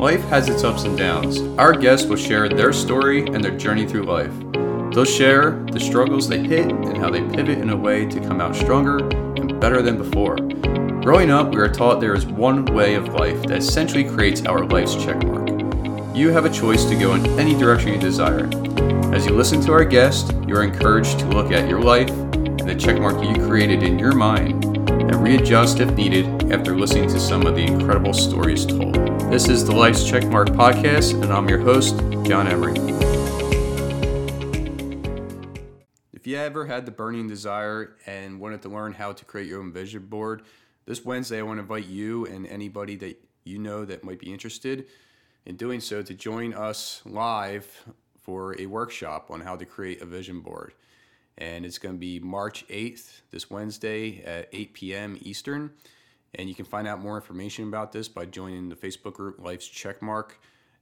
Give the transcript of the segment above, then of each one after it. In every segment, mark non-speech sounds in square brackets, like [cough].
Life has its ups and downs. Our guests will share their story and their journey through life. They'll share the struggles they hit and how they pivot in a way to come out stronger and better than before. Growing up, we are taught there is one way of life that essentially creates our life's checkmark. You have a choice to go in any direction you desire. As you listen to our guest, you are encouraged to look at your life and the checkmark you created in your mind and readjust if needed after listening to some of the incredible stories told. This is the Life's Checkmark podcast, and I'm your host, John Emery. If you ever had the burning desire and wanted to learn how to create your own vision board, this Wednesday I want to invite you and anybody that you know that might be interested in doing so to join us live for a workshop on how to create a vision board. And it's going to be March 8th, this Wednesday at 8 p.m. Eastern. And you can find out more information about this by joining the Facebook group Life's Checkmark.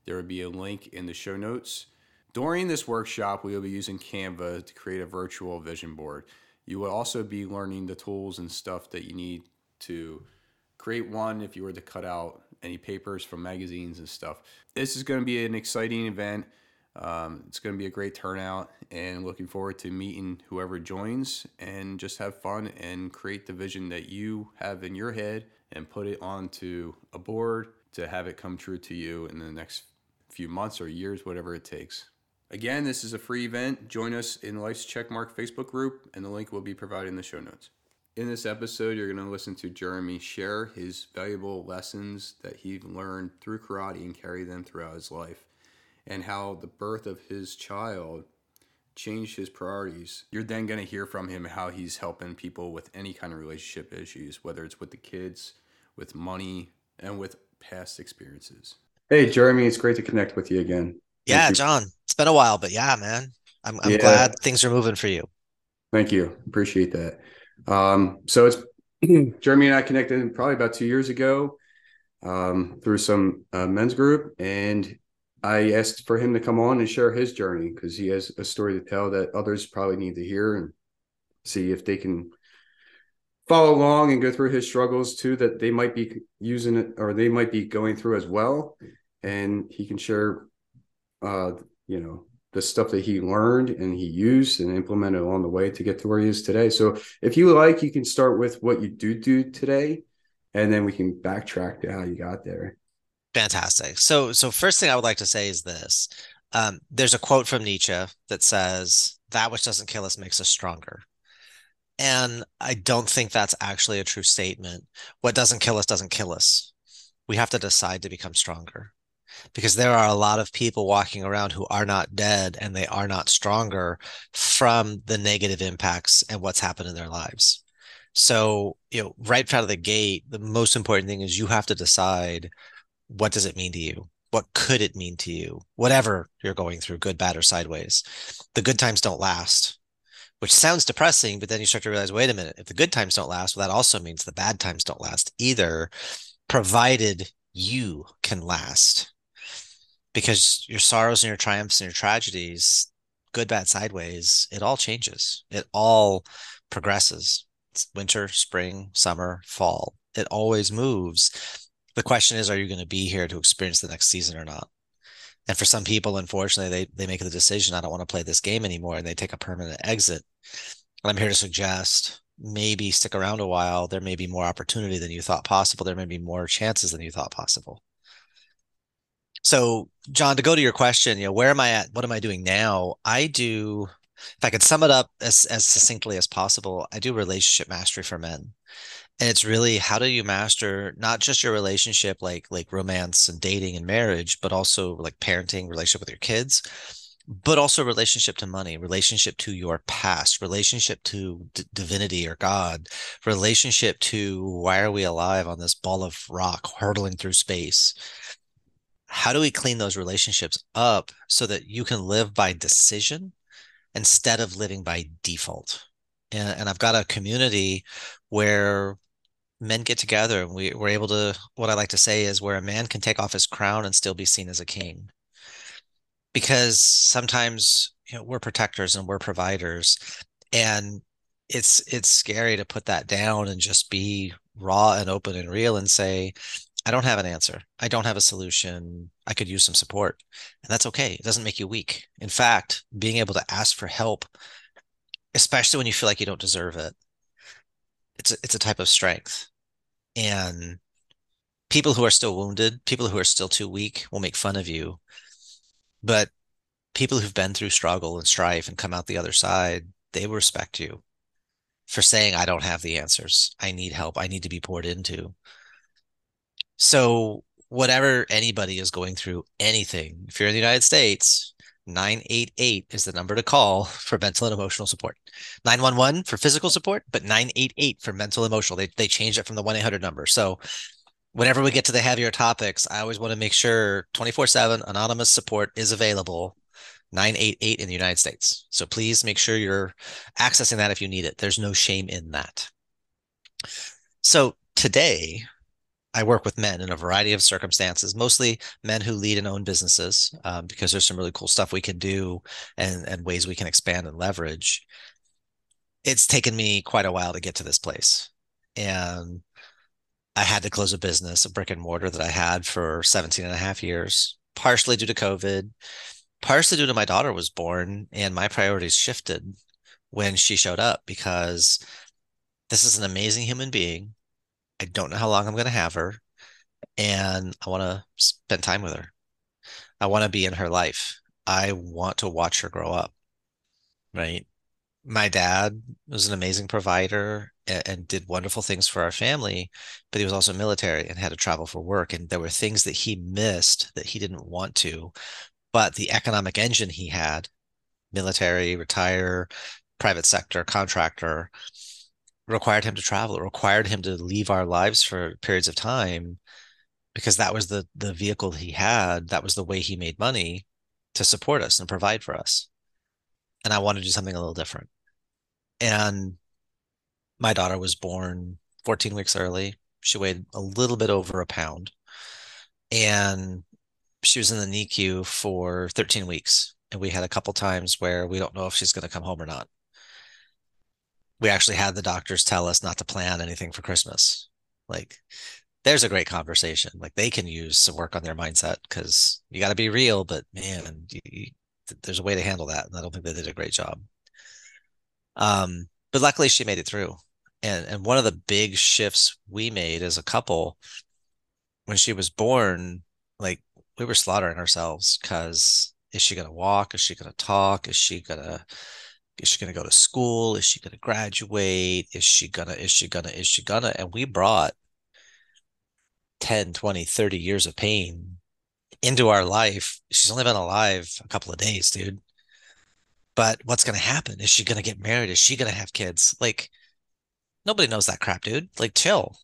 There will be a link in the show notes. During this workshop, we will be using Canva to create a virtual vision board. You will also be learning the tools and stuff that you need to create one if you were to cut out any papers from magazines and stuff. This is going to be an exciting event. Um, it's going to be a great turnout and looking forward to meeting whoever joins and just have fun and create the vision that you have in your head and put it onto a board to have it come true to you in the next few months or years, whatever it takes. Again, this is a free event. Join us in Life's Checkmark Facebook group, and the link will be provided in the show notes. In this episode, you're going to listen to Jeremy share his valuable lessons that he learned through karate and carry them throughout his life and how the birth of his child changed his priorities. You're then going to hear from him how he's helping people with any kind of relationship issues, whether it's with the kids, with money, and with past experiences. Hey, Jeremy, it's great to connect with you again. yeah, you. John, it's been a while, but yeah, man, I'm, I'm yeah. glad things are moving for you. Thank you. Appreciate that. Um, so it's [clears throat] Jeremy and I connected probably about two years ago um, through some uh, men's group, and I asked for him to come on and share his journey because he has a story to tell that others probably need to hear and see if they can follow along and go through his struggles too that they might be using it or they might be going through as well. And he can share uh you know the stuff that he learned and he used and implemented along the way to get to where he is today. So if you like you can start with what you do do today and then we can backtrack to how you got there Fantastic. So, so first thing I would like to say is this: um, there's a quote from Nietzsche that says, "That which doesn't kill us makes us stronger." And I don't think that's actually a true statement. What doesn't kill us doesn't kill us. We have to decide to become stronger because there are a lot of people walking around who are not dead and they are not stronger from the negative impacts and what's happened in their lives. So, you know, right out of the gate, the most important thing is you have to decide what does it mean to you? What could it mean to you? Whatever you're going through, good, bad, or sideways. The good times don't last, which sounds depressing, but then you start to realize wait a minute, if the good times don't last, well, that also means the bad times don't last either, provided you can last. Because your sorrows and your triumphs and your tragedies, good, bad, sideways, it all changes. It all progresses. It's winter, spring, summer, fall. It always moves the question is, are you going to be here to experience the next season or not? And for some people, unfortunately, they they make the decision, I don't want to play this game anymore, and they take a permanent exit. And I'm here to suggest maybe stick around a while. There may be more opportunity than you thought possible. There may be more chances than you thought possible. So, John, to go to your question, you know, where am I at? What am I doing now? I do, if I could sum it up as, as succinctly as possible, I do relationship mastery for men and it's really how do you master not just your relationship like like romance and dating and marriage but also like parenting relationship with your kids but also relationship to money relationship to your past relationship to d- divinity or god relationship to why are we alive on this ball of rock hurtling through space? How do we clean those relationships up so that you can live by decision instead of living by default? And, and i've got a community where men get together and we, we're able to what i like to say is where a man can take off his crown and still be seen as a king because sometimes you know we're protectors and we're providers and it's it's scary to put that down and just be raw and open and real and say I don't have an answer. I don't have a solution. I could use some support. And that's okay. It doesn't make you weak. In fact, being able to ask for help, especially when you feel like you don't deserve it, it's a, it's a type of strength. And people who are still wounded, people who are still too weak will make fun of you. But people who've been through struggle and strife and come out the other side, they respect you for saying, I don't have the answers. I need help. I need to be poured into. So whatever anybody is going through anything, if you're in the United States, 988 is the number to call for mental and emotional support. 911 for physical support, but 988 for mental emotional. They they changed it from the 1-800 number. So whenever we get to the heavier topics, I always want to make sure 24/7 anonymous support is available 988 in the United States. So please make sure you're accessing that if you need it. There's no shame in that. So today I work with men in a variety of circumstances, mostly men who lead and own businesses, um, because there's some really cool stuff we can do and, and ways we can expand and leverage. It's taken me quite a while to get to this place. And I had to close a business, a brick and mortar that I had for 17 and a half years, partially due to COVID, partially due to my daughter was born and my priorities shifted when she showed up because this is an amazing human being I don't know how long I'm going to have her, and I want to spend time with her. I want to be in her life. I want to watch her grow up. Right. My dad was an amazing provider and, and did wonderful things for our family, but he was also military and had to travel for work. And there were things that he missed that he didn't want to. But the economic engine he had, military, retire, private sector, contractor, required him to travel. It required him to leave our lives for periods of time because that was the the vehicle he had. That was the way he made money to support us and provide for us. And I wanted to do something a little different. And my daughter was born 14 weeks early. She weighed a little bit over a pound. And she was in the NICU for 13 weeks. And we had a couple times where we don't know if she's going to come home or not we actually had the doctors tell us not to plan anything for Christmas. Like, there's a great conversation. Like, they can use some work on their mindset because you got to be real, but man, you, you, there's a way to handle that. And I don't think they did a great job. Um, but luckily, she made it through. And, and one of the big shifts we made as a couple when she was born, like, we were slaughtering ourselves because is she going to walk? Is she going to talk? Is she going to is she going to go to school? Is she going to graduate? Is she gonna is she gonna is she gonna? And we brought 10 20 30 years of pain into our life. She's only been alive a couple of days dude. But what's going to happen? Is she going to get married? Is she going to have kids? Like nobody knows that crap dude. Like chill.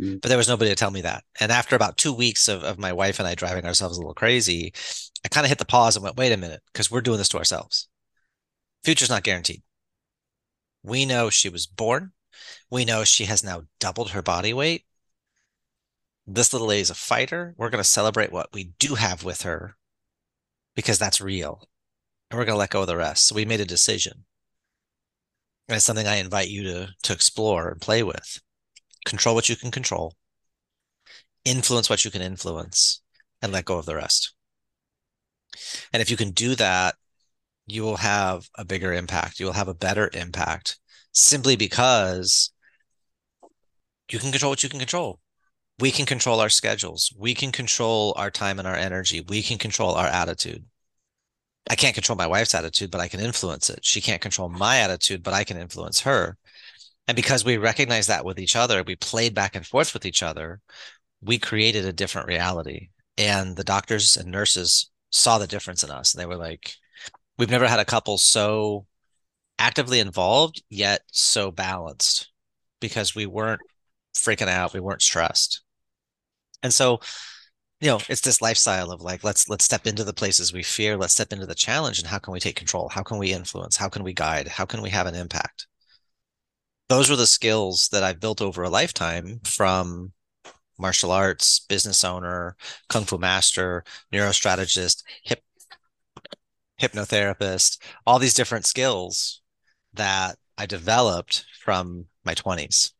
Mm. but there was nobody to tell me that. And after about two weeks of, of my wife and i driving ourselves a little crazy i kind of hit the pause and went wait a minute because we're doing this to ourselves Future's not guaranteed. We know she was born. We know she has now doubled her body weight. This little lady is a fighter. We're going to celebrate what we do have with her because that's real. And we're going to let go of the rest. So we made a decision. And it's something I invite you to, to explore and play with. Control what you can control, influence what you can influence, and let go of the rest. And if you can do that you will have a bigger impact. You will have a better impact simply because you can control what you can control. We can control our schedules. We can control our time and our energy. We can control our attitude. I can't control my wife's attitude, but I can influence it. She can't control my attitude, but I can influence her. And because we recognize that with each other, we played back and forth with each other, we created a different reality. And the doctors and nurses saw the difference in us. And they were like, we've never had a couple so actively involved yet so balanced because we weren't freaking out we weren't stressed. And so you know it's this lifestyle of like let's let's step into the places we fear let's step into the challenge and how can we take control? How can we influence? How can we guide? How can we have an impact? Those were the skills that i've built over a lifetime from martial arts business owner kung fu master neurostrategist hip hypnotherapist, all these different skills that I developed from my 20s.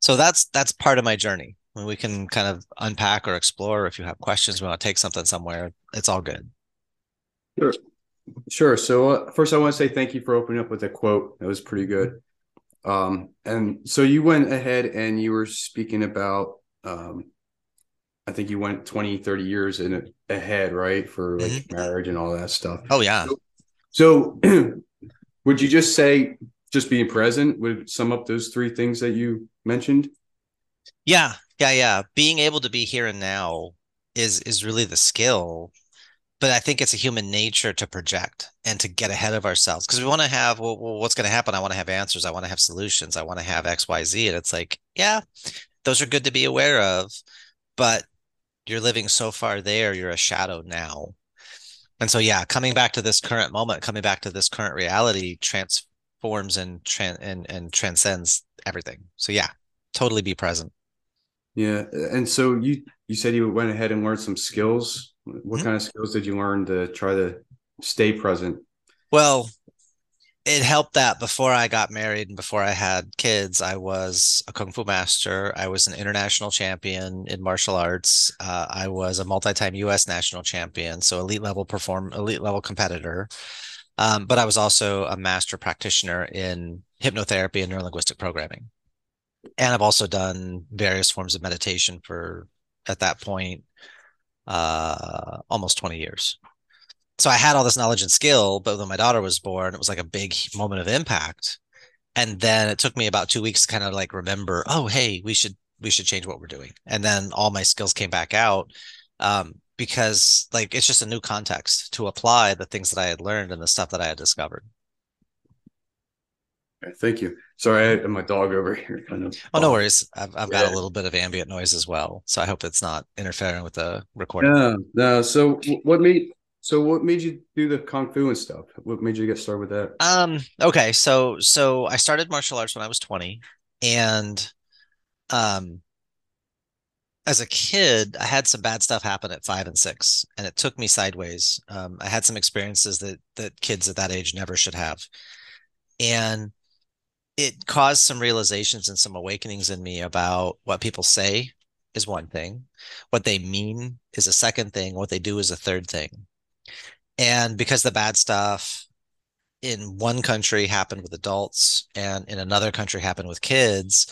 So that's that's part of my journey. When we can kind of unpack or explore. If you have questions, we want to take something somewhere. It's all good. Sure. Sure. So uh, first, I want to say thank you for opening up with a quote. That was pretty good. Um, and so you went ahead and you were speaking about, um, I think you went 20, 30 years in ahead, right? For like mm-hmm. marriage and all that stuff. Oh yeah. So, so [clears throat] would you just say just being present would sum up those three things that you mentioned? Yeah. Yeah. Yeah. Being able to be here and now is, is really the skill but I think it's a human nature to project and to get ahead of ourselves because we want to have well, well what's going to happen? I want to have answers. I want to have solutions. I want to have X, Y, Z. And it's like, yeah, those are good to be aware of, but you're living so far there, you're a shadow now. And so, yeah, coming back to this current moment, coming back to this current reality transforms and tran- and and transcends everything. So, yeah, totally be present. Yeah, and so you you said you went ahead and learned some skills what mm-hmm. kind of skills did you learn to try to stay present? Well, it helped that before I got married and before I had kids, I was a kung fu master. I was an international champion in martial arts. Uh, I was a multi-time U.S. national champion, so elite level perform, elite level competitor. Um, but I was also a master practitioner in hypnotherapy and neurolinguistic programming, and I've also done various forms of meditation for at that point uh, almost 20 years. So I had all this knowledge and skill, but when my daughter was born, it was like a big moment of impact. And then it took me about two weeks to kind of like remember, oh, hey, we should we should change what we're doing. And then all my skills came back out um, because like it's just a new context to apply the things that I had learned and the stuff that I had discovered. Thank you. Sorry, I had my dog over [laughs] here. Kind of. Oh, no worries. I've, I've got yeah. a little bit of ambient noise as well, so I hope it's not interfering with the recording. Yeah. No. So what made so what made you do the kung fu and stuff? What made you get started with that? Um. Okay. So so I started martial arts when I was twenty, and um. As a kid, I had some bad stuff happen at five and six, and it took me sideways. Um, I had some experiences that that kids at that age never should have, and it caused some realizations and some awakenings in me about what people say is one thing, what they mean is a second thing, what they do is a third thing. And because the bad stuff in one country happened with adults and in another country happened with kids,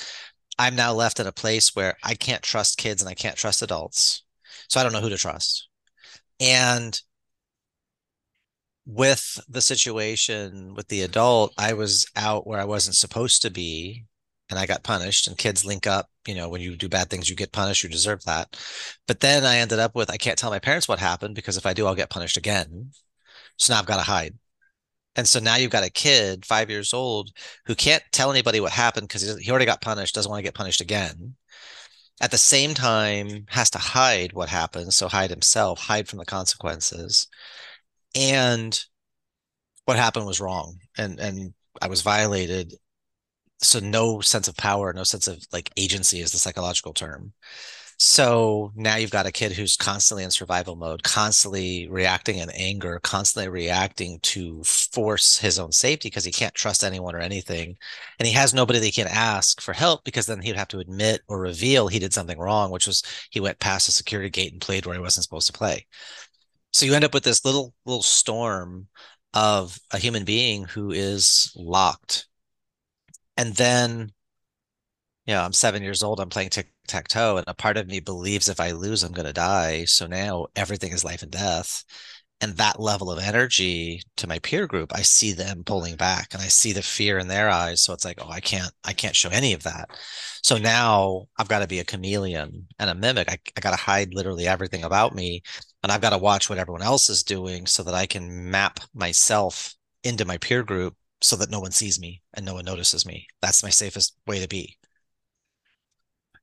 I'm now left in a place where I can't trust kids and I can't trust adults. So I don't know who to trust. And with the situation with the adult, I was out where I wasn't supposed to be and I got punished. And kids link up, you know, when you do bad things, you get punished, you deserve that. But then I ended up with I can't tell my parents what happened because if I do, I'll get punished again. So now I've got to hide. And so now you've got a kid, five years old, who can't tell anybody what happened because he already got punished, doesn't want to get punished again. At the same time, has to hide what happened. So hide himself, hide from the consequences and what happened was wrong and and i was violated so no sense of power no sense of like agency is the psychological term. So now you've got a kid who's constantly in survival mode constantly reacting in anger constantly reacting to force his own safety because he can't trust anyone or anything and he has nobody that he can ask for help because then he'd have to admit or reveal he did something wrong which was he went past a security gate and played where he wasn't supposed to play. So you end up with this little little storm of a human being who is locked and then you know i'm seven years old i'm playing tic-tac-toe and a part of me believes if i lose i'm going to die. So now everything is life and death. And that level of energy to my peer group i see them pulling back and i see the fear in their eyes. So it's like oh i can't i can't show any of that. So now i've got to be a chameleon and a mimic. I, I got to hide literally everything about me and i've got to watch what everyone else is doing so that i can map myself into my peer group so that no one sees me and no one notices me that's my safest way to be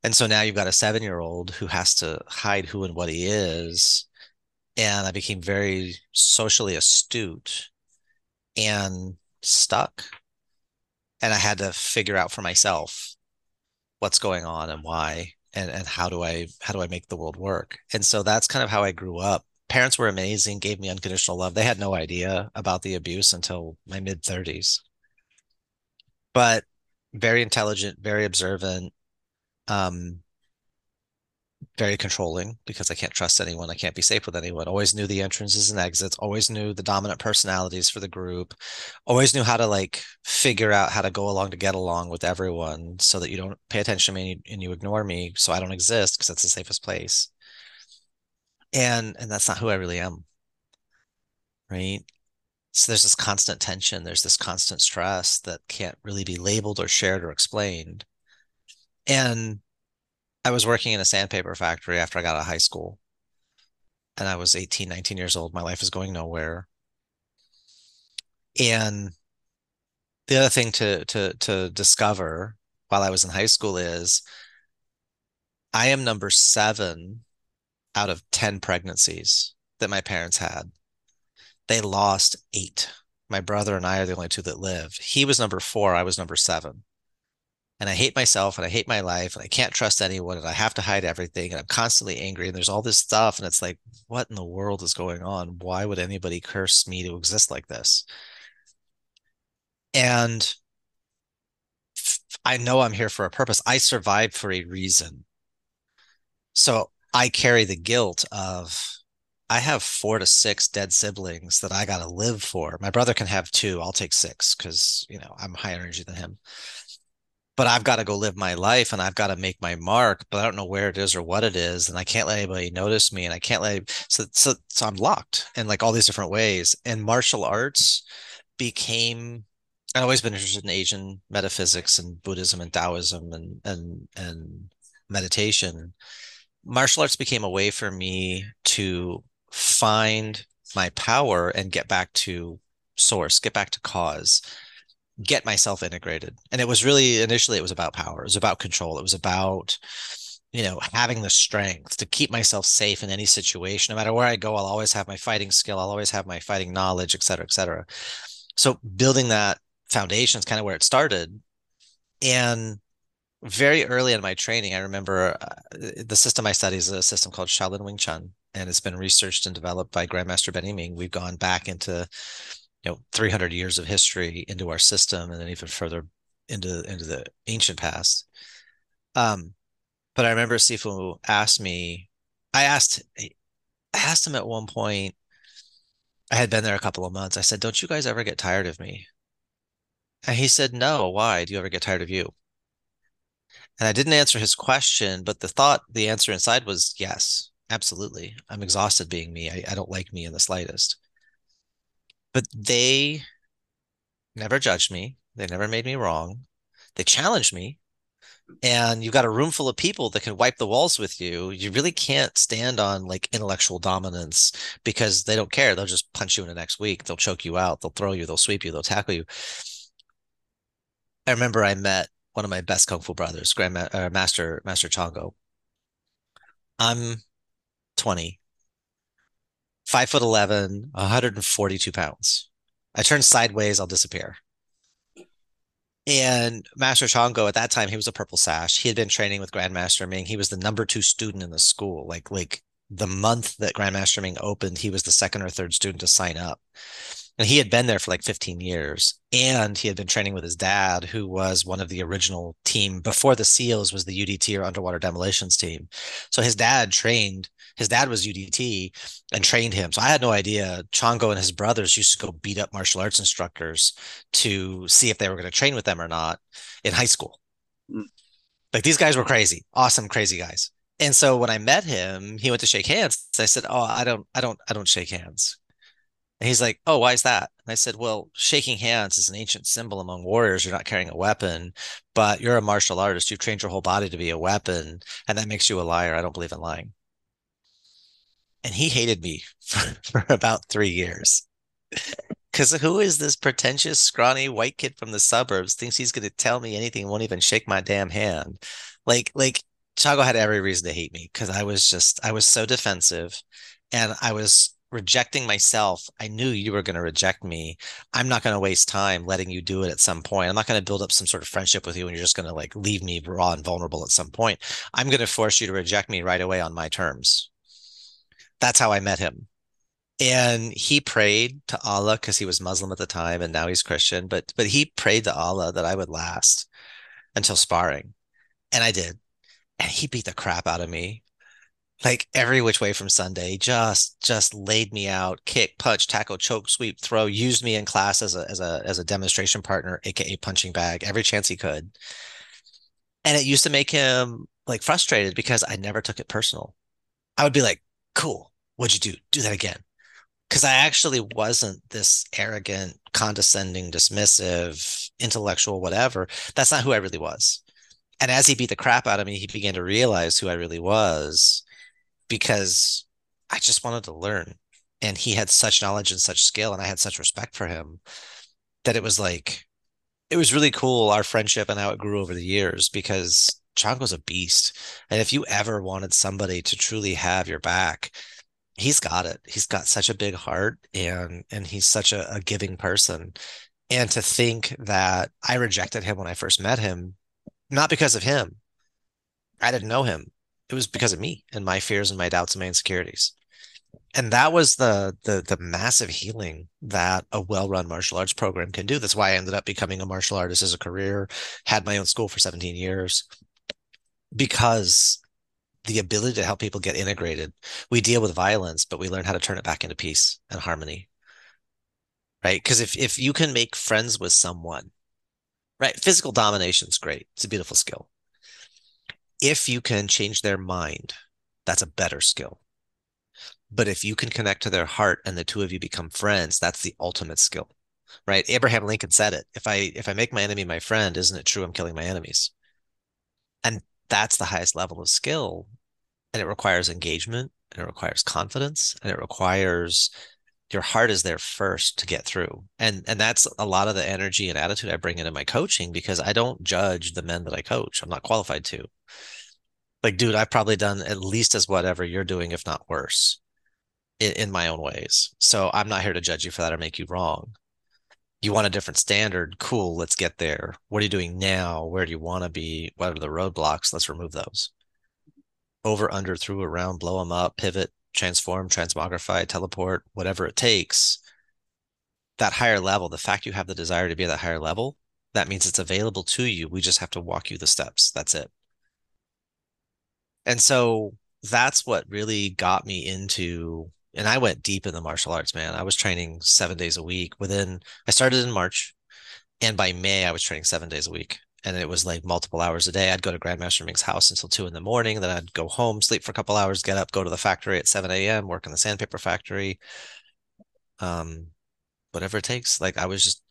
and so now you've got a seven year old who has to hide who and what he is and I became very socially astute and stuck. And I had to figure out for myself what's going on and why and, and how do I how do I make the world work? And so that's kind of how I grew up. Parents were amazing, gave me unconditional love. They had no idea about the abuse until my mid 30s. But very intelligent, very observant, Um, very controlling because I can't trust anyone. I can't be safe with anyone. Always knew the entrances and exits, always knew the dominant personalities for the group, always knew how to like figure out how to go along to get along with everyone so that you don't pay attention to me and you, ignore me so I don't exist because that's the safest place. And and that's not who I really am. Right? So there's this constant tension, there's this constant stress that can't really be labeled or shared or explained. And I was working in a sandpaper factory after I got out of high school. And I was 18, 19 years old. My life was going nowhere. And the other thing to to to discover while I was in high school is I am number seven out of 10 pregnancies that my parents had. They lost eight. My brother and I are the only two that lived. He was number four, I was number seven and I hate myself and I hate my life and I can't trust anyone and I have to hide everything and I'm constantly angry and there's all this stuff and it's like what in the world is going on why would anybody curse me to exist like this and I know I'm here for a purpose I survived for a reason so I carry the guilt of I have four to six dead siblings that I got to live for. My brother can have two. I'll take six because, you know, I'm higher energy than him but I've got to go live my life and I've got to make my mark, but I don't know where it is or what it is. And I can't let anybody notice me and I can't let, so, so, so I'm locked in like all these different ways. And martial arts became, I've always been interested in Asian metaphysics and Buddhism and Taoism and, and, and meditation. Martial arts became a way for me to find my power and get back to source, get back to cause get myself integrated. And it was really initially it was about power. It was about control. It was about you know having the strength to keep myself safe in any situation no matter where i go i'll always have my fighting skill i'll always have my fighting knowledge et cetera et cetera so building that foundation is kind of where it started and very early in my training i remember uh, the system i study is a system called shaolin wing chun and it's been researched and developed by grandmaster benny meng. We've gone back into you know 300 years of history into our system and then even further into into the ancient past. Um but i remember sifu asked me i asked i asked him at one point i had been there a couple of months i said don't you guys ever get tired of me? And he said no why? Do you ever get tired of you and i didn't answer his question but the thought the answer inside was yes absolutely i'm exhausted being me I, I don't like me in the slightest but they never judged me. They never made me wrong. They challenged me. And you've got a room full of people that can wipe the walls with you. You really can't stand on like intellectual dominance because they don't care. They'll just punch you in the next week. They'll choke you out. They'll throw you. They'll sweep you. They'll tackle you. I remember I met one of my best kung fu brothers, Grandmaster uh, Master Master Chongo. I'm 20 five foot 11, 142 pounds. I turn sideways, I'll disappear. And Master Chongo at that time, he was a purple sash. He had been training with Grandmaster Meng. He was the number two student in the school. Like, like the month that Grandmaster Meng opened, he was the second or third student to sign up and he had been there for like 15 years and he had been training with his dad who was one of the original team before the seals was the udt or underwater demolitions team. So his dad trained his dad was udt and trained him. So i had no idea chongo and his brothers used to go beat up martial arts instructors to see if they were going to train with them or not in high school. Mm. like these guys were crazy awesome crazy guys. And so when i met him he went to shake hands. I said oh i don't i don't i don't shake hands and he's like, Oh, why is that? And I said, Well, shaking hands is an ancient symbol among warriors. You're not carrying a weapon, but you're a martial artist. You've trained your whole body to be a weapon. And that makes you a liar. I don't believe in lying. And he hated me [laughs] for, for about three years. Because who is this pretentious, scrawny white kid from the suburbs thinks he's going to tell me anything, won't even shake my damn hand? Like, like Chongo had every reason to hate me because I was just, I was so defensive and I was rejecting myself, I knew you were going to reject me. I'm not going to waste time letting you do it at some point. I'm not going to build up some sort of friendship with you and you're just going to like leave me raw and vulnerable at some point. I'm going to force you to reject me right away on my terms. That's how I met him. And he prayed to Allah because he was Muslim at the time and now he's Christian, but but he prayed to Allah that I would last until sparring. And I did. and he beat the crap out of me like every which way from Sunday, just just laid me out, kick, punch, tackle, choke, sweep, throw, used me in class as a as a as a demonstration partner, aka punching bag, every chance he could. And it used to make him like frustrated because I never took it personal. I would be like, cool, what'd you do? Do that again. Because I actually wasn't this arrogant, condescending, dismissive, intellectual, whatever. That's not who I really was. And as he beat the crap out of me, he began to realize who I really was because I just wanted to learn. And he had such knowledge and such skill, and I had such respect for him that it was like, it was really cool, our friendship and how it grew over the years because Chongo's a beast. And if you ever wanted somebody to truly have your back, he's got it. He's got such a big heart and and he's such a, a giving person. And to think that I rejected him when I first met him, not because of him. I didn't know him it was because of me and my fears and my doubts and my insecurities. And that was the the the massive healing that a well-run martial arts program can do. That's why i ended up becoming a martial artist as a career had my own school for 17 years. Because the ability to help people get integrated we deal with violence but we learn how to turn it back into peace and harmony. Right? Because if if you can make friends with someone right physical domination is great. It's a beautiful skill if you can change their mind, that's a better skill. But if you can connect to their heart and the two of you become friends, that's the ultimate skill. Right? Abraham Lincoln said it. If I if I make my enemy my friend, isn't it true I'm killing my enemies? And that's the highest level of skill. And it requires engagement and it requires confidence and it requires your heart is there first to get through. And and that's a lot of the energy and attitude I bring into my coaching because I don't judge the men that I coach. I'm not qualified to like dude i've probably done at least as whatever you're doing if not worse in, in my own ways. So i'm not here to judge you for that or make you wrong. You want a different standard? Cool let's get there. What are you doing now? Where do you want to be? What are the roadblocks? Let's remove those. Over under through around blow them up pivot transform transmogrify teleport whatever it takes. That higher level the fact you have the desire to be at that higher level that means it's available to you. We just have to walk you the steps. That's it and so that's what really got me into and I went deep in the martial arts, man. I was training seven days a week. Within I started in March, and by May I was training seven days a week, and it was like multiple hours a day. I'd go to Grandmaster Meng's house until two in the morning. Then I'd go home, sleep for a couple hours, get up, go to the factory at seven a.m., work in the sandpaper factory, um, whatever it takes. Like I was just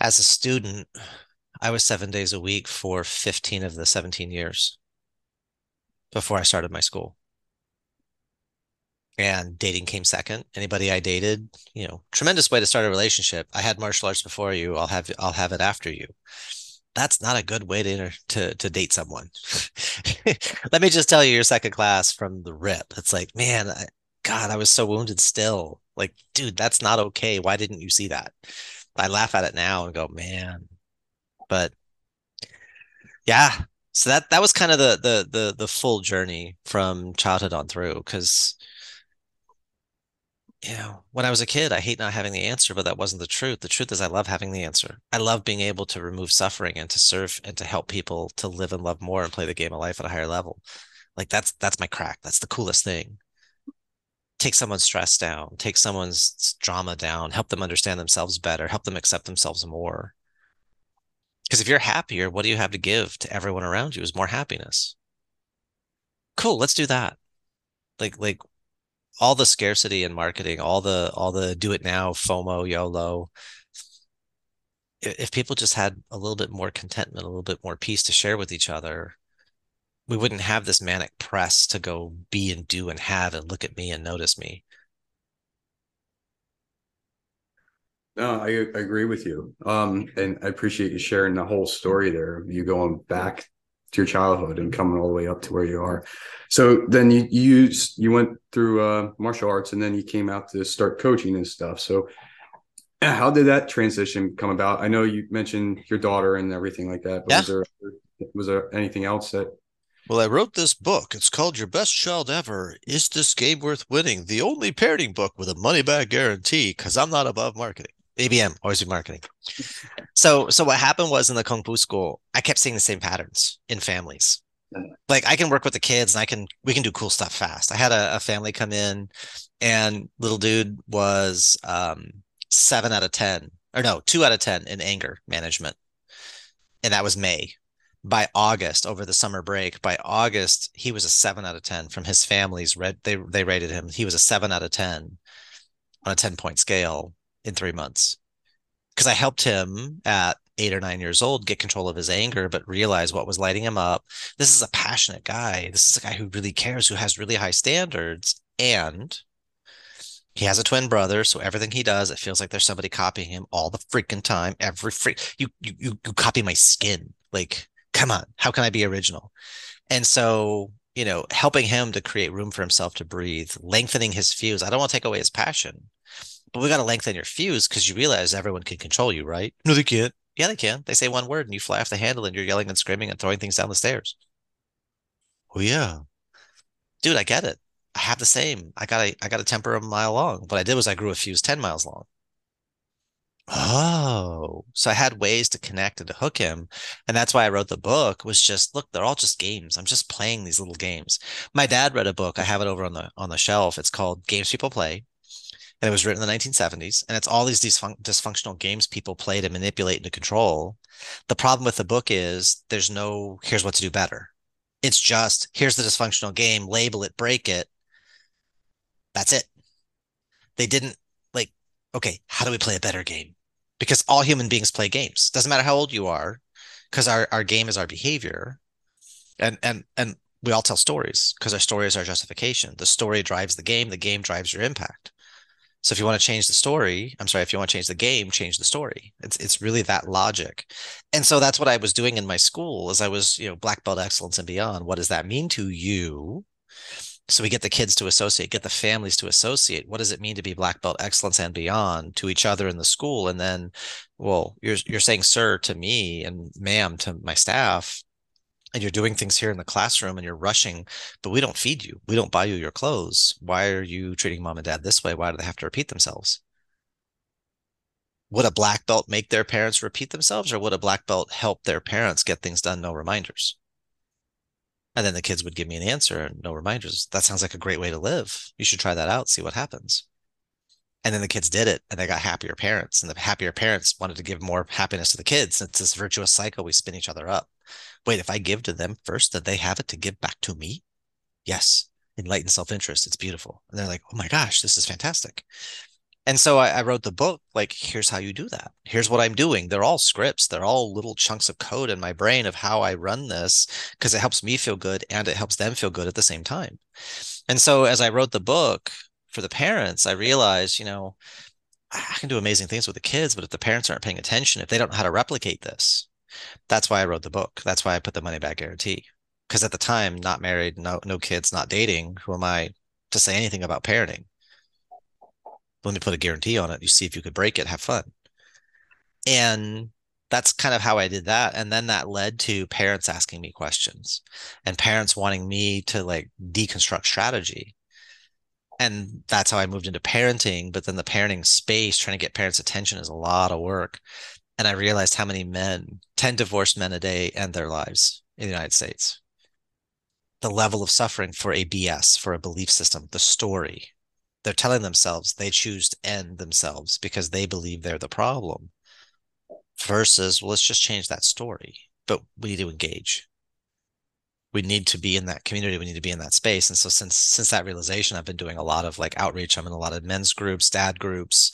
as a student, I was seven days a week for 15 of the 17 years before I started my school. And dating came second. Anybody I dated, you know, tremendous way to start a relationship. I had martial arts before you. I'll have I'll have it after you. That's not a good way to to to date someone. [laughs] Let me just tell you, your second class from the rip. It's like, man, I, God, I was so wounded still. Like, dude, that's not okay. Why didn't you see that? I laugh at it now and go, man, but yeah, so that that was kind of the the the the full journey from childhood on through because you know when i was a kid i hate not having the answer but that wasn't the truth. The truth is i love having the answer. I love being able to remove suffering and to serve and to help people to live and love more and play the game of life at a higher level. Like that's that's my crack. That's the coolest thing. Take someone's stress down. Take someone's drama down. Help them understand themselves better. Help them accept themselves more because if you're happier, what do you have to give to everyone around you is more happiness. Cool, let's do that. Like like all the scarcity in marketing, all the all the do it now, FOMO, YOLO. If people just had a little bit more contentment, a little bit more peace to share with each other, we wouldn't have this manic press to go be and do and have and look at me and notice me. No, I, I agree with you. Um, and I appreciate you sharing the whole story there. You going back to your childhood and coming all the way up to where you are. So then you you you went through uh, martial arts and then you came out to start coaching and stuff. So how did that transition come about? I know you mentioned your daughter and everything like that, but yeah. was there was there anything else that well, I wrote this book. It's called Your Best Child Ever. Is This Game Worth Winning? The only parenting book with a money back guarantee because I'm not above marketing. ABM, always be marketing. So, so what happened was in the Kung Fu school, I kept seeing the same patterns in families. Like I can work with the kids and I can, we can do cool stuff fast. I had a, a family come in and little dude was um, seven out of 10 or no, two out of 10 in anger management. And that was May. By August, over the summer break, by August, he was a seven out of 10 from his family's red. They, they rated him. He was a seven out of 10 on a 10 point scale in three months. Because I helped him at eight or nine years old get control of his anger, but realize what was lighting him up. This is a passionate guy. This is a guy who really cares, who has really high standards. And he has a twin brother, so everything he does, it feels like there's somebody copying him all the freaking time. Every freak, you you you, you copy my skin. Like, come on, how can I be original? And so, you know, helping him to create room for himself to breathe, lengthening his fuse. I don't want to take away his passion, but we got to lengthen your fuse because you realize everyone can control you, right? No, they can't. Yeah, they can. They say one word and you fly off the handle and you're yelling and screaming and throwing things down the stairs. Oh yeah. Dude, I get it. I have the same. I got a I got a temper a mile long. What I did was I grew a fuse 10 miles long. Oh, so I had ways to connect and to hook him. And that's why I wrote the book was just look, they're all just games. I'm just playing these little games. My dad read a book. I have it over on the on the shelf. It's called Games People Play. And it was written in the 1970s. And it's all these dysfun- dysfunctional games people play to manipulate and to control. The problem with the book is there's no here's what to do better. It's just here's the dysfunctional game, label it, break it, that's it. They didn't like, okay, how do we play a better game? Because all human beings play games. Doesn't matter how old you are, because our, our game is our behavior. And and and we all tell stories because our story is our justification. The story drives the game, the game drives your impact. So if you want to change the story, I'm sorry, if you want to change the game, change the story. It's it's really that logic. And so that's what I was doing in my school as I was, you know, black belt excellence and beyond. What does that mean to you? so we get the kids to associate get the families to associate what does it mean to be black belt excellence and beyond to each other in the school and then well you're you're saying sir to me and ma'am to my staff and you're doing things here in the classroom and you're rushing but we don't feed you we don't buy you your clothes why are you treating mom and dad this way why do they have to repeat themselves would a black belt make their parents repeat themselves or would a black belt help their parents get things done no reminders and then the kids would give me an answer and no reminders. That sounds like a great way to live. You should try that out, see what happens. And then the kids did it and they got happier parents. And the happier parents wanted to give more happiness to the kids. It's this virtuous cycle. We spin each other up. Wait, if I give to them first, that they have it to give back to me? Yes. Enlightened self interest. It's beautiful. And they're like, oh my gosh, this is fantastic. And so I, I, wrote the book like, here's how you do that. Here's what I'm doing. They're all scripts. They're all little chunks of code in my brain of how I run this because it helps me feel good and it helps them feel good at the same time. And so as I wrote the book for the parents, I realized, you know, I can do amazing things with the kids, but if the parents aren't paying attention, if they don't know how to replicate this, that's why I wrote the book. That's why I put the money back guarantee. Because at the time, not married, no no kids, not dating, who am I to say anything about parenting? let me put a guarantee on it. You see if you could break it, have fun. And that's kind of how I did that. And then that led to parents asking me questions and parents wanting me to like deconstruct strategy. And that's how I moved into parenting. But then the parenting space, trying to get parents' attention is a lot of work. And I realized how many men, 10 divorced men a day, end their lives in the United States. The level of suffering for a BS, for a belief system, the story, they're telling themselves they choose to end themselves because they believe they're the problem versus well let's just change that story but we need to engage. We need to be in that community. We need to be in that space. And so since since that realization i've been doing a lot of like outreach. I'm in a lot of men's groups dad groups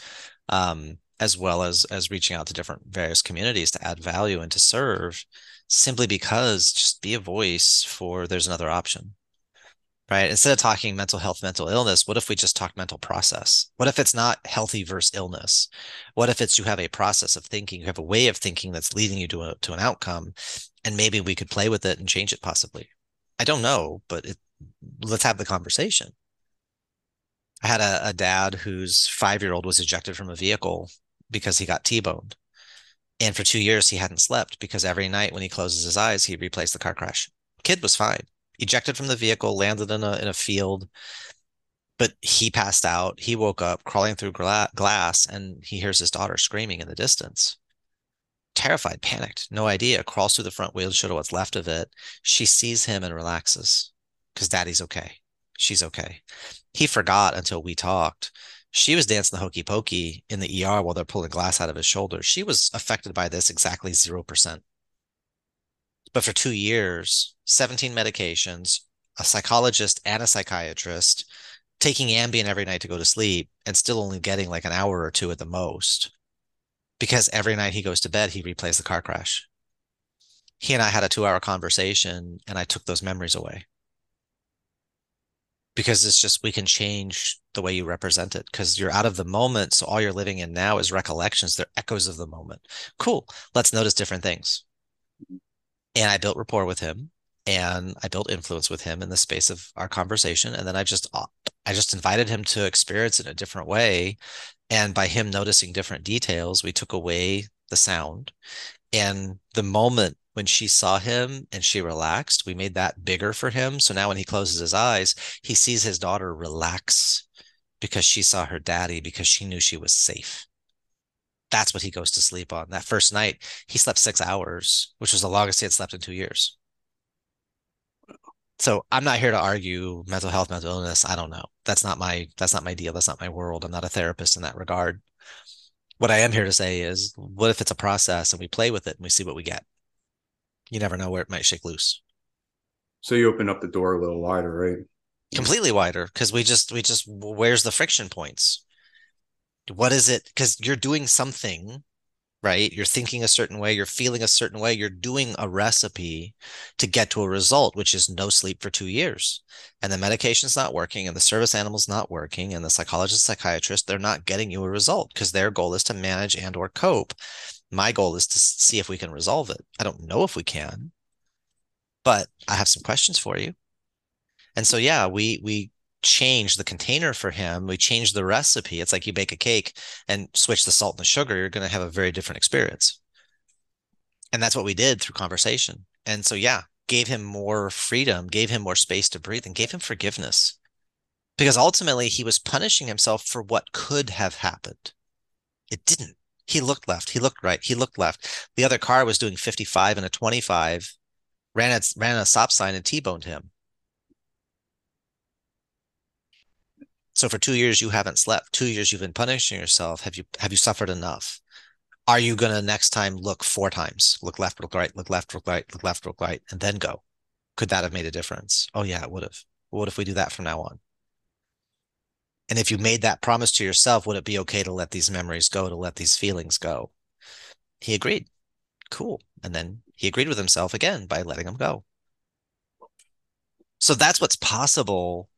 um, as well as as reaching out to different various communities to add value and to serve simply because just be a voice for there's another option right? Instead of talking mental health, mental illness, what if we just talk mental process? What if it's not healthy versus illness? What if it's you have a process of thinking, you have a way of thinking that's leading you to a, to an outcome, and maybe we could play with it and change it possibly. I don't know, but it, let's have the conversation. I had a, a dad whose five year old was ejected from a vehicle because he got T boned. And for two years, he hadn't slept because every night when he closes his eyes, he replays the car crash. Kid was fine ejected from the vehicle, landed in a in a field. But he passed out. He woke up crawling through gla- glass and he hears his daughter screaming in the distance. Terrified, panicked, no idea, crawls through the front windshield, to what's left of it. She sees him and relaxes because daddy's okay. She's okay. He forgot until we talked. She was dancing the hokey pokey in the ER while they're pulling glass out of his shoulder. She was affected by this exactly 0%. But for two years, 17 medications, a psychologist and a psychiatrist, taking Ambien every night to go to sleep, and still only getting like an hour or two at the most. Because every night he goes to bed, he replays the car crash. He and I had a two hour conversation, and I took those memories away because it's just we can change the way you represent it because you're out of the moment so all you're living in now is recollections they're echoes of the moment. Cool let's notice different things. And i built rapport with him and i built influence with him in the space of our conversation and then i just uh, i just invited him to experience it in a different way. And by him noticing different details we took away the sound. And the moment when she saw him and she relaxed, we made that bigger for him. So now when he closes his eyes, he sees his daughter relax because she saw her daddy because she knew she was safe. That's what he goes to sleep on. That first night, he slept six hours, which was the longest he had slept in two years. So I'm not here to argue mental health, mental illness. I don't know. That's not my that's not my deal. That's not my world. I'm not a therapist in that regard. What I am here to say is, what if it's a process and we play with it and we see what we get? You never know where it might shake loose. So you open up the door a little wider, right? Completely wider because we just we just where's the friction points? What is it? Because you're doing something, right? You're thinking a certain way, you're feeling a certain way, you're doing a recipe to get to a result, which is no sleep for two years. And the medication's not working, and the service animal's not working, and the psychologist, psychiatrist, they're not getting you a result because their goal is to manage and or cope my goal is to see if we can resolve it. I don't know if we can, but I have some questions for you. And so yeah, we we change the container for him. We change the recipe. It's like you bake a cake and switch the salt and the sugar, you're going to have a very different experience. And that's what we did through conversation. And so yeah, gave him more freedom, gave him more space to breathe and gave him forgiveness. Because ultimately he was punishing himself for what could have happened. It didn't. He looked left. He looked right. He looked left. The other car was doing 55 and a 25, ran at ran a stop sign and T-boned him. So for two years you haven't slept. Two years you've been punishing yourself. Have you have you suffered enough? Are you gonna next time look four times? Look left, look right, look left, look right, look left, look right, and then go. Could that have made a difference? Oh yeah, it would have. What if we do that from now on? And if you made that promise to yourself, would it be okay to let these memories go, to let these feelings go? He agreed. Cool. And then he agreed with himself again by letting them go. So that's what's possible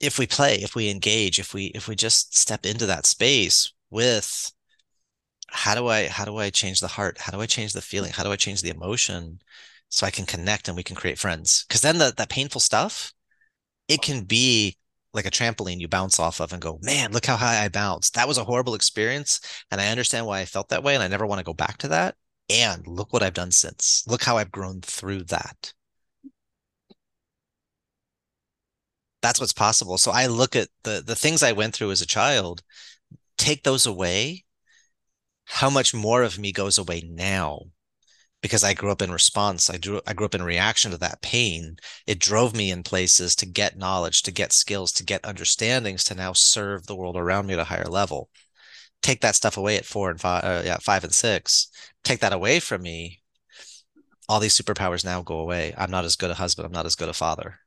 if we play, if we engage, if we if we just step into that space with how do I how do I change the heart? How do I change the feeling? How do I change the emotion so I can connect and we can create friends? Because then the, that painful stuff, it can be like a trampoline you bounce off of and go, man, look how high I bounced. That was a horrible experience. And I understand why I felt that way. And I never want to go back to that. And look what I've done since. Look how I've grown through that. That's what's possible. So I look at the the things I went through as a child, take those away. How much more of me goes away now because I grew up in response. I grew I grew up in reaction to that pain. It drove me in places to get knowledge, to get skills, to get understandings, to now serve the world around me at a higher level. Take that stuff away at four and five, uh, yeah, five and six. Take that away from me. All these superpowers now go away. I'm not as good a husband. I'm not as good a father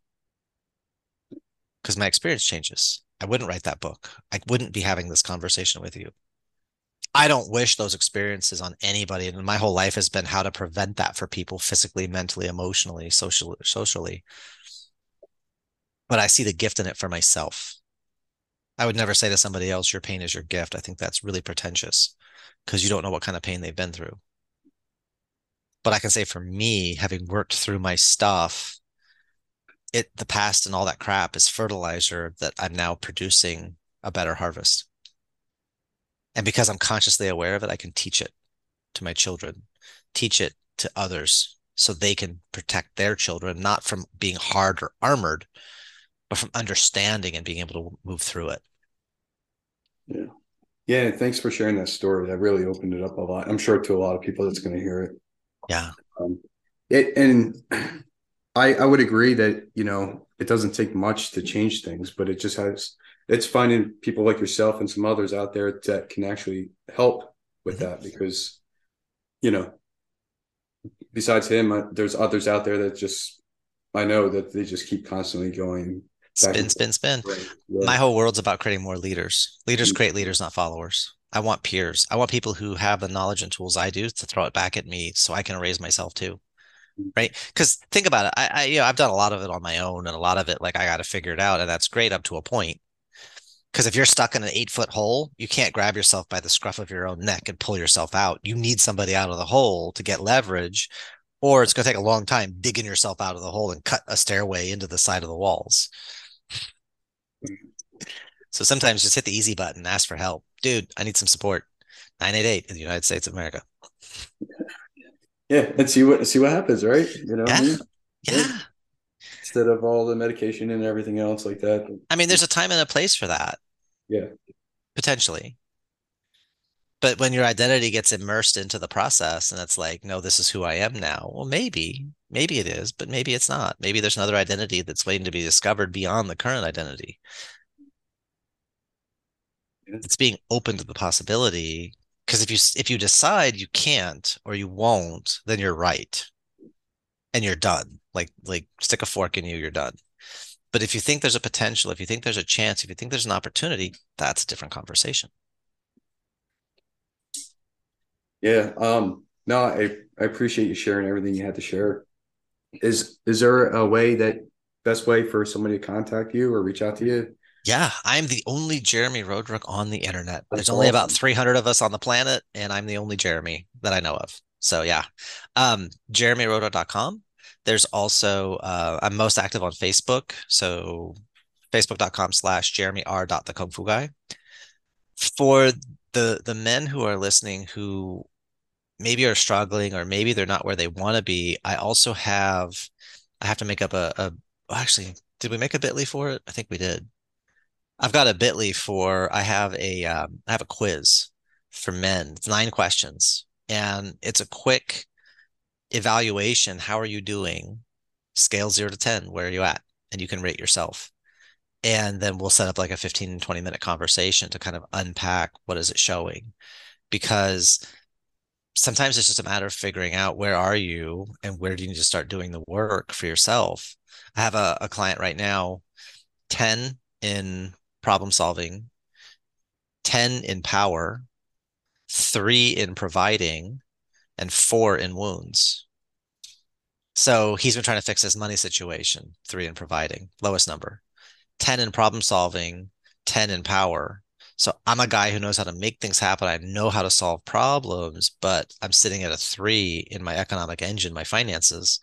because my experience changes. I wouldn't write that book. I wouldn't be having this conversation with you. I don't wish those experiences on anybody. And my whole life has been how to prevent that for people physically, mentally, emotionally, socially, socially. But I see the gift in it for myself. I would never say to somebody else, your pain is your gift. I think that's really pretentious because you don't know what kind of pain they've been through. But I can say for me, having worked through my stuff, it the past and all that crap is fertilizer that I'm now producing a better harvest. And because I'm consciously aware of it, I can teach it to my children, teach it to others so they can protect their children, not from being hard or armored, but from understanding and being able to move through it. Yeah. Yeah. Thanks for sharing that story. That really opened it up a lot. I'm sure to a lot of people that's going to hear it. Yeah. Um, it, and I, I would agree that, you know, it doesn't take much to change things, but it just has, it's finding people like yourself and some others out there that can actually help with mm-hmm. that because, you know, besides him, uh, there's others out there that just, I know that they just keep constantly going spin, spin, spin. Right. Yeah. My whole world's about creating more leaders. Leaders mm-hmm. create leaders, not followers. I want peers. I want people who have the knowledge and tools I do to throw it back at me so I can raise myself too. Mm-hmm. Right. Because think about it. I, I, you know, I've done a lot of it on my own and a lot of it, like I got to figure it out. And that's great up to a point. Because if you're stuck in an eight foot hole, you can't grab yourself by the scruff of your own neck and pull yourself out. You need somebody out of the hole to get leverage, or it's going to take a long time digging yourself out of the hole and cut a stairway into the side of the walls. So sometimes just hit the easy button, ask for help. Dude, I need some support. 988 in the United States of America. Yeah, and see what see what happens, right? You know, yeah. I mean? yeah. Instead of all the medication and everything else like that. I mean, there's a time and a place for that. Yeah. Potentially. But when your identity gets immersed into the process and it's like, no, this is who I am now. Well, maybe, maybe it is, but maybe it's not. Maybe there's another identity that's waiting to be discovered beyond the current identity it's being open to the possibility because if you if you decide you can't or you won't then you're right and you're done. Like like stick a fork in you you're done. But if you think there's a potential if you think there's a chance if you think there's an opportunity that's a different conversation. Yeah um no i i appreciate you sharing everything you had to share. Is is there a way that best way for somebody to contact you or reach out to you? Yeah, I'm the only Jeremy Roadruck on the internet. There's only about 300 of us on the planet, and I'm the only Jeremy that I know of. So yeah, um, jeremyroadruck.com. There's also uh, I'm most active on Facebook, so facebook.com slash jeremy r dot the kung fu guy. For the the men who are listening who maybe are struggling or maybe they're not where they want to be, I also have I have to make up a, a actually did we make a bitly for it? I think we did. I've got a Bitly for I have a um, I have a quiz for men. It's nine questions, and it's a quick evaluation. How are you doing? Scale zero to ten. Where are you at? And you can rate yourself. And then we'll set up like a 15, 20 minute conversation to kind of unpack what is it showing. Because sometimes it's just a matter of figuring out where are you and where do you need to start doing the work for yourself. I have a, a client right now, 10 in problem solving, 10 in power, three in providing, and four in wounds. So he's been trying to fix his money situation, three in providing, lowest number, 10 in problem solving, 10 in power. So I'm a guy who knows how to make things happen. I know how to solve problems, but I'm sitting at a three in my economic engine, my finances.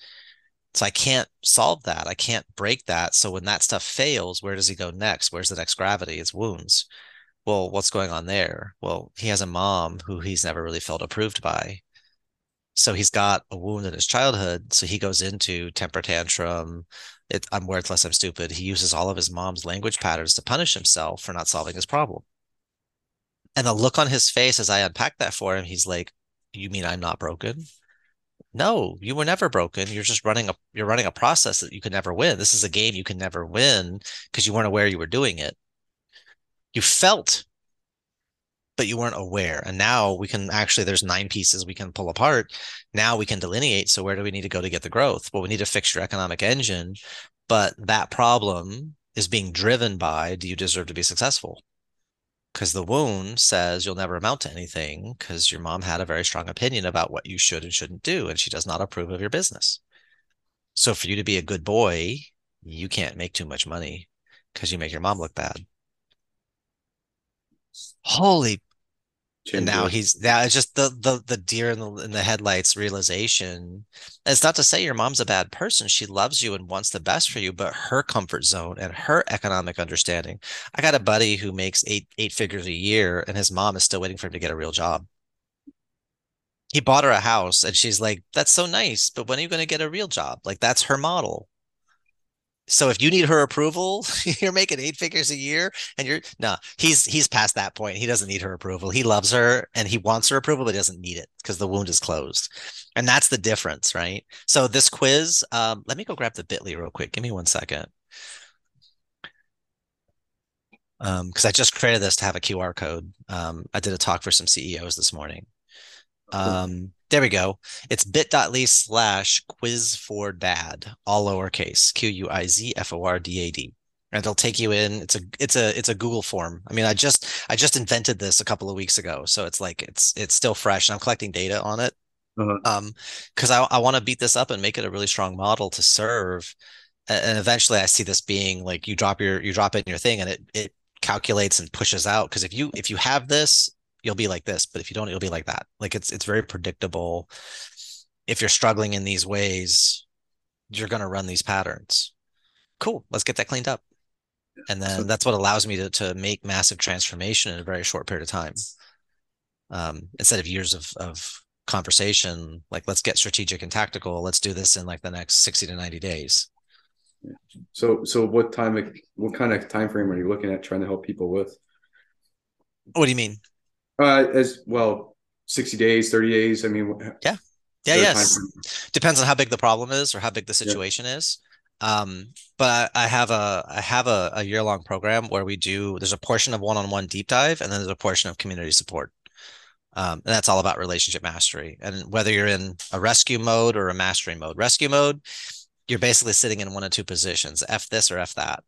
So I can't solve that. I can't break that. So when that stuff fails, where does he go next? Where's the next gravity? It's wounds. Well, what's going on there? Well, he has a mom who he's never really felt approved by. So he's got a wound in his childhood. So he goes into temper tantrum. It, I'm worthless. I'm stupid. He uses all of his mom's language patterns to punish himself for not solving his problem. And the look on his face as I unpack that for him, he's like, You mean I'm not broken? No, you were never broken. You're just running a you're running a process that you can never win. This is a game you can never win because you weren't aware you were doing it. You felt but you weren't aware. And now we can actually there's nine pieces we can pull apart. Now we can delineate so where do we need to go to get the growth? Well, we need to fix your economic engine, but that problem is being driven by do you deserve to be successful? because the wound says you'll never amount to anything because your mom had a very strong opinion about what you should and shouldn't do, and she does not approve of your business. So for you to be a good boy, you can't make too much money because you make your mom look bad. Holy and now he's now it's just the the the deer in the in the headlights realization. It's not to say your mom's a bad person. She loves you and wants the best for you, but her comfort zone and her economic understanding. I got a buddy who makes eight eight figures a year, and his mom is still waiting for him to get a real job. He bought her a house, and she's like, "That's so nice, but when are you going to get a real job?" Like that's her model. So if you need her approval, [laughs] you're making eight figures a year and you're no, he's he's past that point. He doesn't need her approval. He loves her and he wants her approval, but he doesn't need it because the wound is closed. And that's the difference, right? So this quiz, um, let me go grab the bit.ly real quick. Give me one second. Um, because I just created this to have a QR code. Um, I did a talk for some CEOs this morning. Um, there we go. It's bit.ly slash quiz for dad, all lowercase, Q U I Z F O R D A D. And it'll take you in. It's a it's a it's a Google form. I mean, I just I just invented this a couple of weeks ago. So it's like it's it's still fresh and I'm collecting data on it. Uh-huh. Um, because I, I want to beat this up and make it a really strong model to serve. And eventually I see this being like you drop your you drop it in your thing and it it calculates and pushes out. Because if you if you have this you'll be like this but if you don't you'll be like that. Like it's it's very predictable. If you're struggling in these ways you're going to run these patterns. Cool let's get that cleaned up. And then that's what allows me to, to make massive transformation in a very short period of time. Um, instead of years of, of conversation like let's get strategic and tactical. Let's do this in like the next 60 to 90 days. So so what time what kind of time frame are you looking at trying to help people with? What do you mean uh, as well, sixty days, thirty days. I mean, yeah, yeah, yes. Depends on how big the problem is or how big the situation yeah. is. Um, but I, have a I have a, a year long program where we do. There's a portion of one on one deep dive, and then there's a portion of community support. Um, and that's all about relationship mastery. And whether you're in a rescue mode or a mastery mode, rescue mode, you're basically sitting in one of two positions: f this or f that.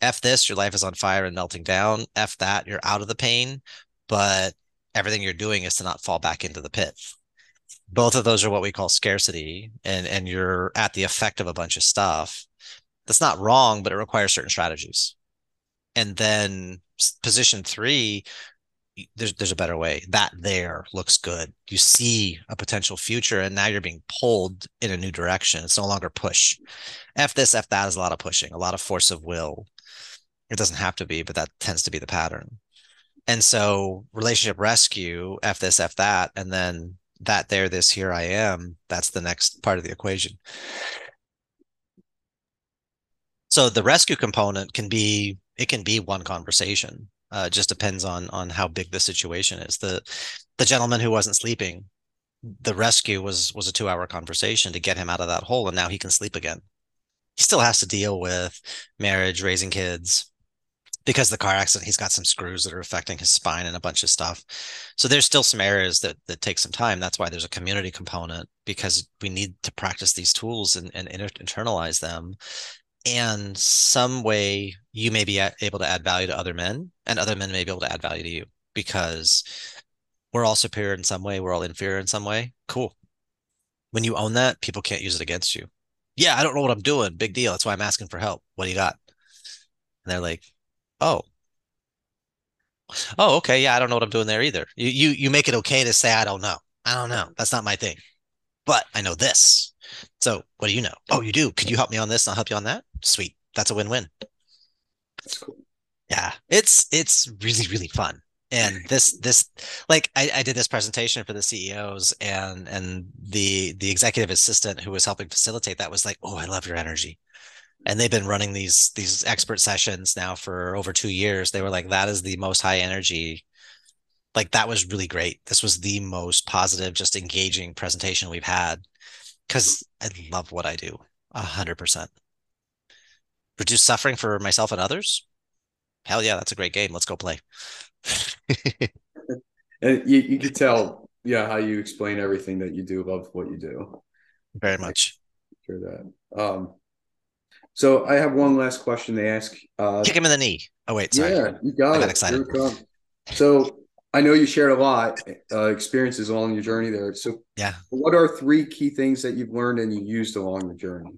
F this, your life is on fire and melting down. F that, you're out of the pain but everything you're doing is to not fall back into the pit. Both of those are what we call scarcity, and and you're at the effect of a bunch of stuff. That's not wrong, but it requires certain strategies. And then position three, there's there's a better way. That there looks good. You see a potential future, and now you're being pulled in a new direction. It's no longer push. F this, F that is a lot of pushing, a lot of force of will. It doesn't have to be, but that tends to be the pattern. And so relationship rescue, F this, F that, and then that there, this, here I am, that's the next part of the equation. So the rescue component can be, it can be one conversation. Uh, just depends on on how big the situation is. The the gentleman who wasn't sleeping, the rescue was was a two hour conversation to get him out of that hole, and now he can sleep again. He still has to deal with marriage, raising kids, because the car accident he's got some screws that are affecting his spine and a bunch of stuff. So there's still some areas that that take some time. That's why there's a community component because we need to practice these tools and, and internalize them. And some way you may be able to add value to other men and other men may be able to add value to you because we're all superior in some way we're all inferior in some way. Cool. When you own that people can't use it against you. Yeah i don't know what i'm doing. Big deal. That's why i'm asking for help. What do you got? And they're like Oh. Oh, okay. Yeah, I don't know what I'm doing there either. You you you make it okay to say I don't know. I don't know. That's not my thing. But I know this. So what do you know? Oh, you do. Could you help me on this? And I'll help you on that. Sweet. That's a win-win. That's cool. Yeah, it's it's really really fun. And [laughs] this this like I, I did this presentation for the CEOs and and the the executive assistant who was helping facilitate that was like, oh, I love your energy and they've been running these these expert sessions now for over two years. They were like that is the most high energy. Like that was really great. This was the most positive just engaging presentation we've had because i love what i do a hundred percent. Reduce suffering for myself and others? Hell yeah that's a great game. Let's go play. [laughs] And you, you could tell yeah how you explain everything that you do love what you do. Very much. sure that. Um so I have one last question they ask. Uh, Kick him in the knee. Oh wait, sorry. Yeah, you got I got it. excited. So I know you shared a lot uh, experiences along your journey there. So yeah, what are three key things that you've learned and you used along the journey?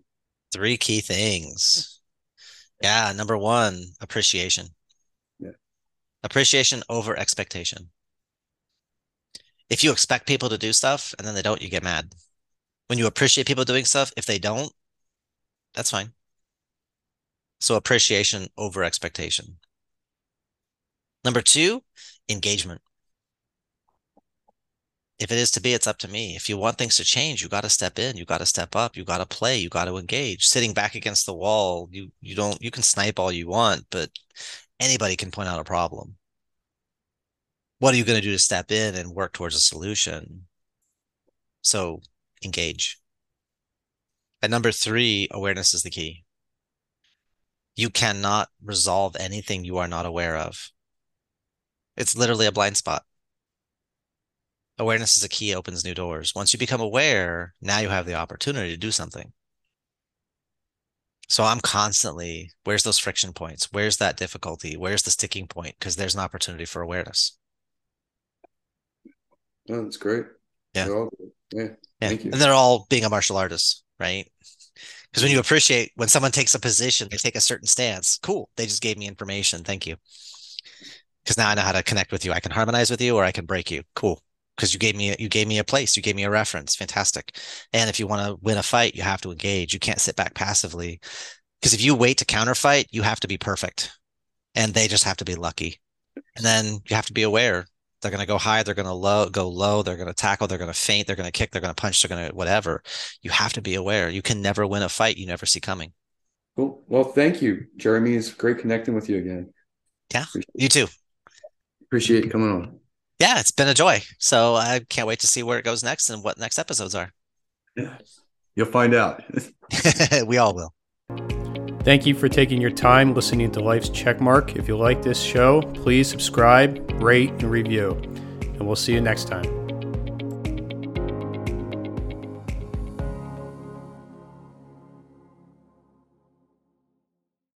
Three key things. Yeah, number one, appreciation. Yeah, appreciation over expectation. If you expect people to do stuff and then they don't, you get mad. When you appreciate people doing stuff, if they don't, that's fine. So appreciation over expectation. Number two, engagement. if it is to be, it's up to me. If you want things to change, you got to step in, you got to step up, you got to play, you got to engage. Sitting back against the wall, you you don't you can snipe all you want, but anybody can point out a problem. What are you going to do to step in and work towards a solution? So engage. And number three, awareness is the key. You cannot resolve anything you are not aware of. It's literally a blind spot. Awareness is a key opens new doors. Once you become aware now you have the opportunity to do something. So i'm constantly where's those friction points? Where's that difficulty? Where's the sticking point? Because there's an opportunity for awareness. Oh, that's great. Yeah. All, yeah, yeah. Thank you. and they're all being a martial artist right because when you appreciate when someone takes a position they take a certain stance cool they just gave me information thank you because now i know how to connect with you i can harmonize with you or i can break you cool because you gave me you gave me a place, you gave me a reference, fantastic. And if you want to win a fight, you have to engage. You can't sit back passively because if you wait to counterfight, you have to be perfect, and they just have to be lucky. And then you have to be aware they're going to go high, they're going to low, go low, they're going to tackle, they're going to feint. they're going to kick, they're going to punch, they're going to whatever. You have to be aware. You can never win a fight you never see coming. Cool. Well, thank you, Jeremy. It's great connecting with you again. Yeah, Appreciate you too. Appreciate you coming on yeah, it's been a joy. So I can't wait to see where it goes next and what next episodes are. Yeah, [laughs] you'll find out. [laughs] [laughs] we all will. Thank you for taking your time listening to Life's Checkmark. If you like this show, please subscribe, rate, and review. And we'll see you next time.